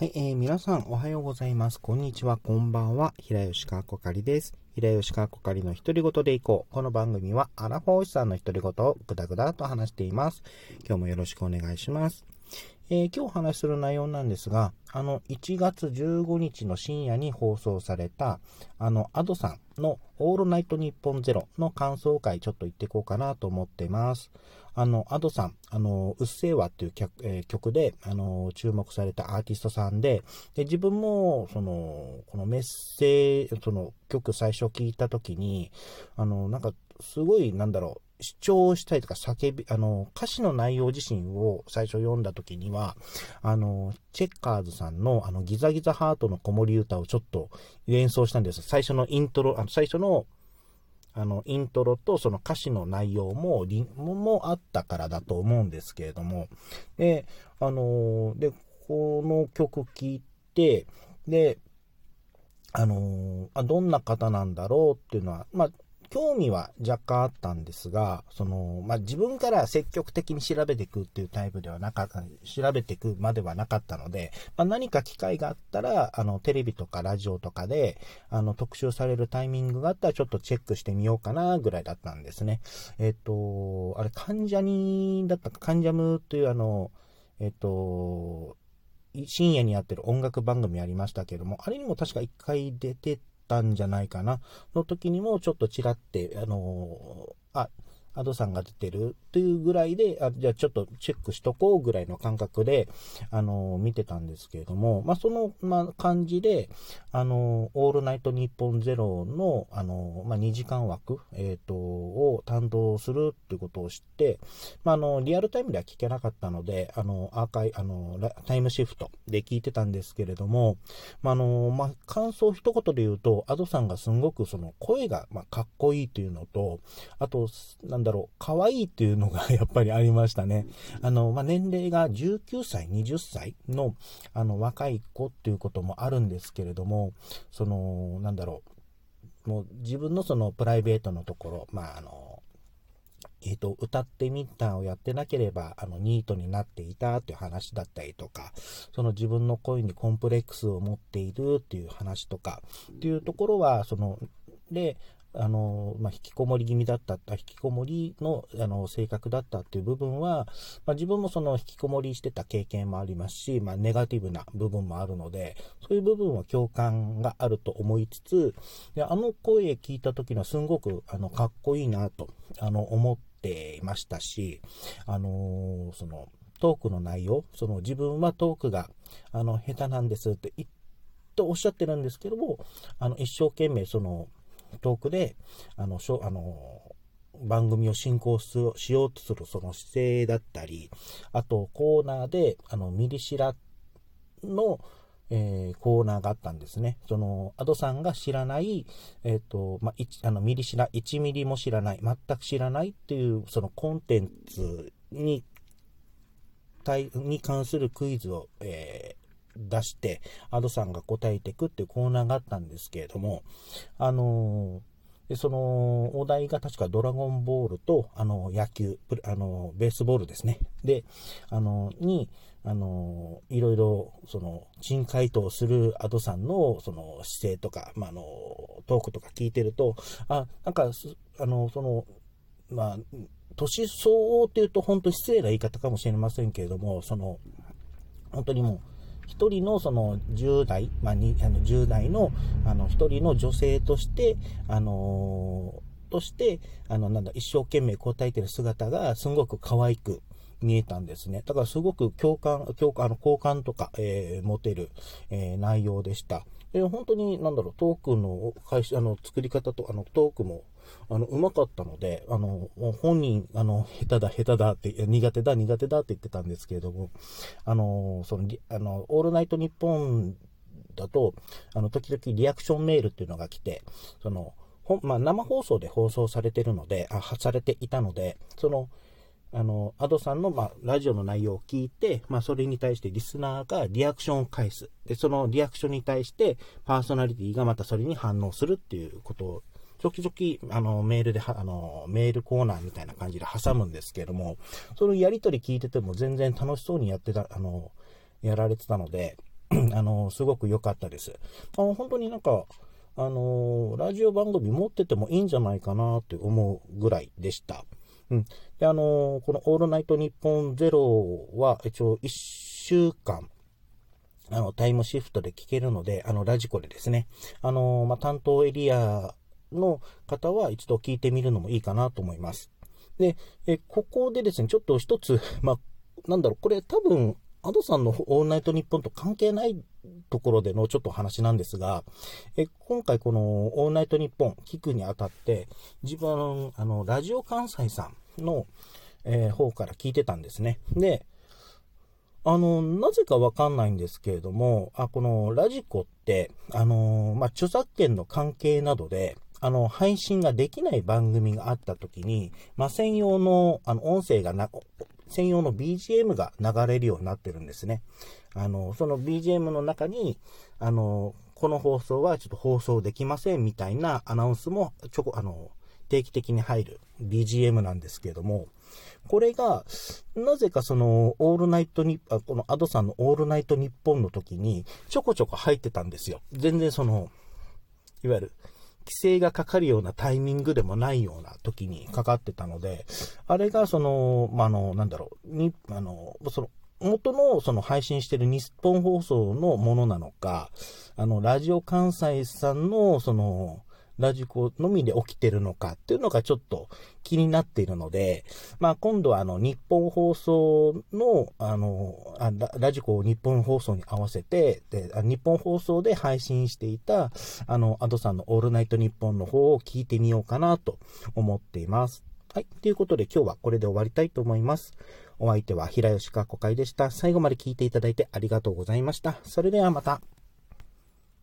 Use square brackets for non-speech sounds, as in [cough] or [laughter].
はい、えー、皆さんおはようございます。こんにちは、こんばんは。平吉川こかりです。平吉川こかりの独り言でいこう。この番組はアラフォーシさんの独り言をぐだぐだと話しています。今日もよろしくお願いします。えー、今日お話しする内容なんですが、あの、1月15日の深夜に放送された、あの、アドさんのオールナイトニッポンゼロの感想会ちょっと言ってこうかなと思ってます。あの、アドさん、あの、うっせぇわっていう曲,、えー、曲で、あの、注目されたアーティストさんで、で、自分も、その、このメッセージ、その曲最初聞いた時に、あの、なんか、すごい、なんだろう、主張したりとか叫び、あの、歌詞の内容自身を最初読んだ時には、あの、チェッカーズさんのあの、ギザギザハートの子守歌をちょっと連想したんです。最初のイントロ、あの、最初の、あの、イントロとその歌詞の内容も、ももあったからだと思うんですけれども、で、あの、で、この曲聴いて、で、あのあ、どんな方なんだろうっていうのは、まあ、興味は若干あったんですが、その、まあ、自分から積極的に調べていくっていうタイプではなかった、調べていくまではなかったので、まあ、何か機会があったら、あの、テレビとかラジオとかで、あの、特集されるタイミングがあったらちょっとチェックしてみようかな、ぐらいだったんですね。えっ、と、あれ、関ジャニだったか、関ジャムというあの、えっ、と、深夜にやってる音楽番組ありましたけども、あれにも確か一回出てったんじゃないかな、の時にもちょっとちらって、あのー、あ、アドさんが出てるというぐらいで、あじゃあちょっとチェックしとこうぐらいの感覚で、あのー、見てたんですけれども、まあ、その、まあ、感じで、あのー、オールナイトニッポンゼロの、あのー、まあ、2時間枠、えっ、と、を担当するっていうことを知って、まあ、あの、リアルタイムでは聞けなかったので、あの、アーカイ、あの、タイムシフトで聞いてたんですけれども、まあ、あの、まあ、感想一言で言うと、アドさんがすごくその声が、まあ、かっこいいっていうのと、あと、んだろう、可愛いっていうのが [laughs] やっぱりありましたね。あの、まあ、年齢が19歳、20歳の、あの、若い子っていうこともあるんですけれども、その、なんだろう、もう自分のそのプライベートのところ、まあ、あの、えっ、ー、と、歌ってみたをやってなければ、あの、ニートになっていたっていう話だったりとか、その自分の声にコンプレックスを持っているっていう話とか、っていうところは、その、で、あの、まあ、引きこもり気味だった、引きこもりの、あの、性格だったっていう部分は、まあ、自分もその引きこもりしてた経験もありますし、まあ、ネガティブな部分もあるので、そういう部分は共感があると思いつつ、であの声聞いた時のすんごく、あの、かっこいいなと、あの、思っていましたし、あのその、トークの内容、その自分はトークが、あの、下手なんですって言とおっしゃってるんですけども、あの、一生懸命その、トークで、あの、しょあの番組を進行しようとするその姿勢だったり、あとコーナーで、あの、ミリシラの、えー、コーナーがあったんですね。その、アドさんが知らない、えっ、ー、と、まあ、あの、ミリシラ、1ミリも知らない、全く知らないっていう、そのコンテンツに、対に関するクイズを、え出して、アドさんが答えていくっていうコーナーがあったんですけれども、あので、その、お題が確かドラゴンボールと、あの、野球、あの、ベースボールですね。で、あの、に、あの、いろいろ、その、珍回答するアドさんの、その、姿勢とか、まあ、あの、トークとか聞いてると、あ、なんか、あの、その、まあ、年相応っていうと本当に失礼な言い方かもしれませんけれども、その、本当にもう、一人のその10代、まあ、にあの10代のあの一人の女性として、あのー、として、あの、なんだ、一生懸命答えてる姿がすごく可愛く見えたんですね。だからすごく共感、共感、あの、好感とか、えー、持てる、えー、内容でした。で、本当に、なんだろう、トークの会社、あの、作り方と、あの、トークも、あの、うまかったので、あの、本人、あの、下手だ、下手だって、苦手だ、苦手だって言ってたんですけれども、あの、その、あの、オールナイトニッポンだと、あの、時々リアクションメールっていうのが来て、その、ほまあ、生放送で放送されてるので、あ、されていたので、その、あの、アドさんの、まあ、ラジオの内容を聞いて、まあ、それに対してリスナーがリアクションを返す。で、そのリアクションに対して、パーソナリティがまたそれに反応するっていうことを、時々、あの、メールで、あの、メールコーナーみたいな感じで挟むんですけども、そのやりとり聞いてても全然楽しそうにやってた、あの、やられてたので、[clears throat] あの、すごく良かったです。あの、本当になんか、あの、ラジオ番組持っててもいいんじゃないかなって思うぐらいでした。うん。で、あの、このオールナイトニッポンゼロは、一応1週間、あの、タイムシフトで聞けるので、あの、ラジコでですね、あの、まあ、担当エリアの方は一度聞いてみるのもいいかなと思います。で、えここでですね、ちょっと一つ、[laughs] まあ、なんだろう、これ多分、アドさんのオールナイトニッポンと関係ないところでのちょっと話なんですが、え今回このオールナイトニッポン聞くにあたって、自分、あの、ラジオ関西さんの、えー、方から聞いてたんですね。で、あの、なぜかわかんないんですけれども、あ、このラジコって、あの、まあ、著作権の関係などで、あの、配信ができない番組があった時に、まあ、専用の、あの、音声がな、専用の BGM が流れるようになってるんですね。あの、その BGM の中に、あの、この放送はちょっと放送できませんみたいなアナウンスもちょこ、あの、定期的に入る BGM なんですけれども、これが、なぜかその、オールナイトニあこのアドさんのオールナイトニッポンの時に、ちょこちょこ入ってたんですよ。全然その、いわゆる、規制がかかるようなタイミングでもないような時にかかってたので、あれがその、まあ、の、なんだろう、に、あの、その、元のその配信してる日本放送のものなのか、あの、ラジオ関西さんのその、ラジコのみで起きてるのかっていうのがちょっと気になっているので、まあ今度はあの日本放送の、あの、あラジコを日本放送に合わせて、で、日本放送で配信していた、あの、アドさんのオールナイトニッポンの方を聞いてみようかなと思っています。はい。ということで今日はこれで終わりたいと思います。お相手は平吉かこかいでした。最後まで聞いていただいてありがとうございました。それではまた。